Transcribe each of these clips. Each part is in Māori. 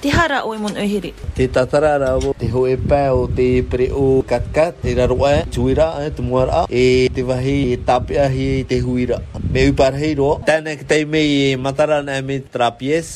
Te ha ra o emon uhere. Te tatara ra o te ho epa o te pere o kat kat e raro ai tui ra e te mua ra e te wahi e tape ahi i te hui ra. Me upa rei ro. Tana ki te mei e matarana me trapies.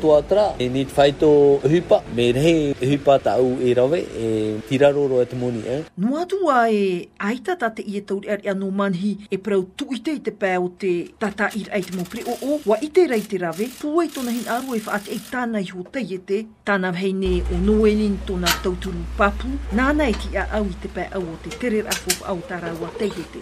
Tuatara, e need whai to hipa, me rehe hipa ta u e rawe, e tira roro e te moni e. Noa atu a e aita ta te ie tauri ari ano manhi e parau tuite i te pae o te tata ir ai te mopri o o wa ite rei te rawe, puei tona hin arua e whaati ai tana iho tei e te, tana hei ne o Noelin tona tauturu papu, nana e ki a au i te pae au o te terer a fop au ta raua tei e te.